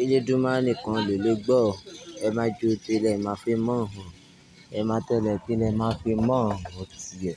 Elédùmarè ló lè gbọ́. Ẹ má jó tilẹ̀ máa fi mọ̀ ọ́n ẹ má tẹ́lẹ̀ tilẹ̀ máa fi mọ́ ọ̀run ti ẹ̀.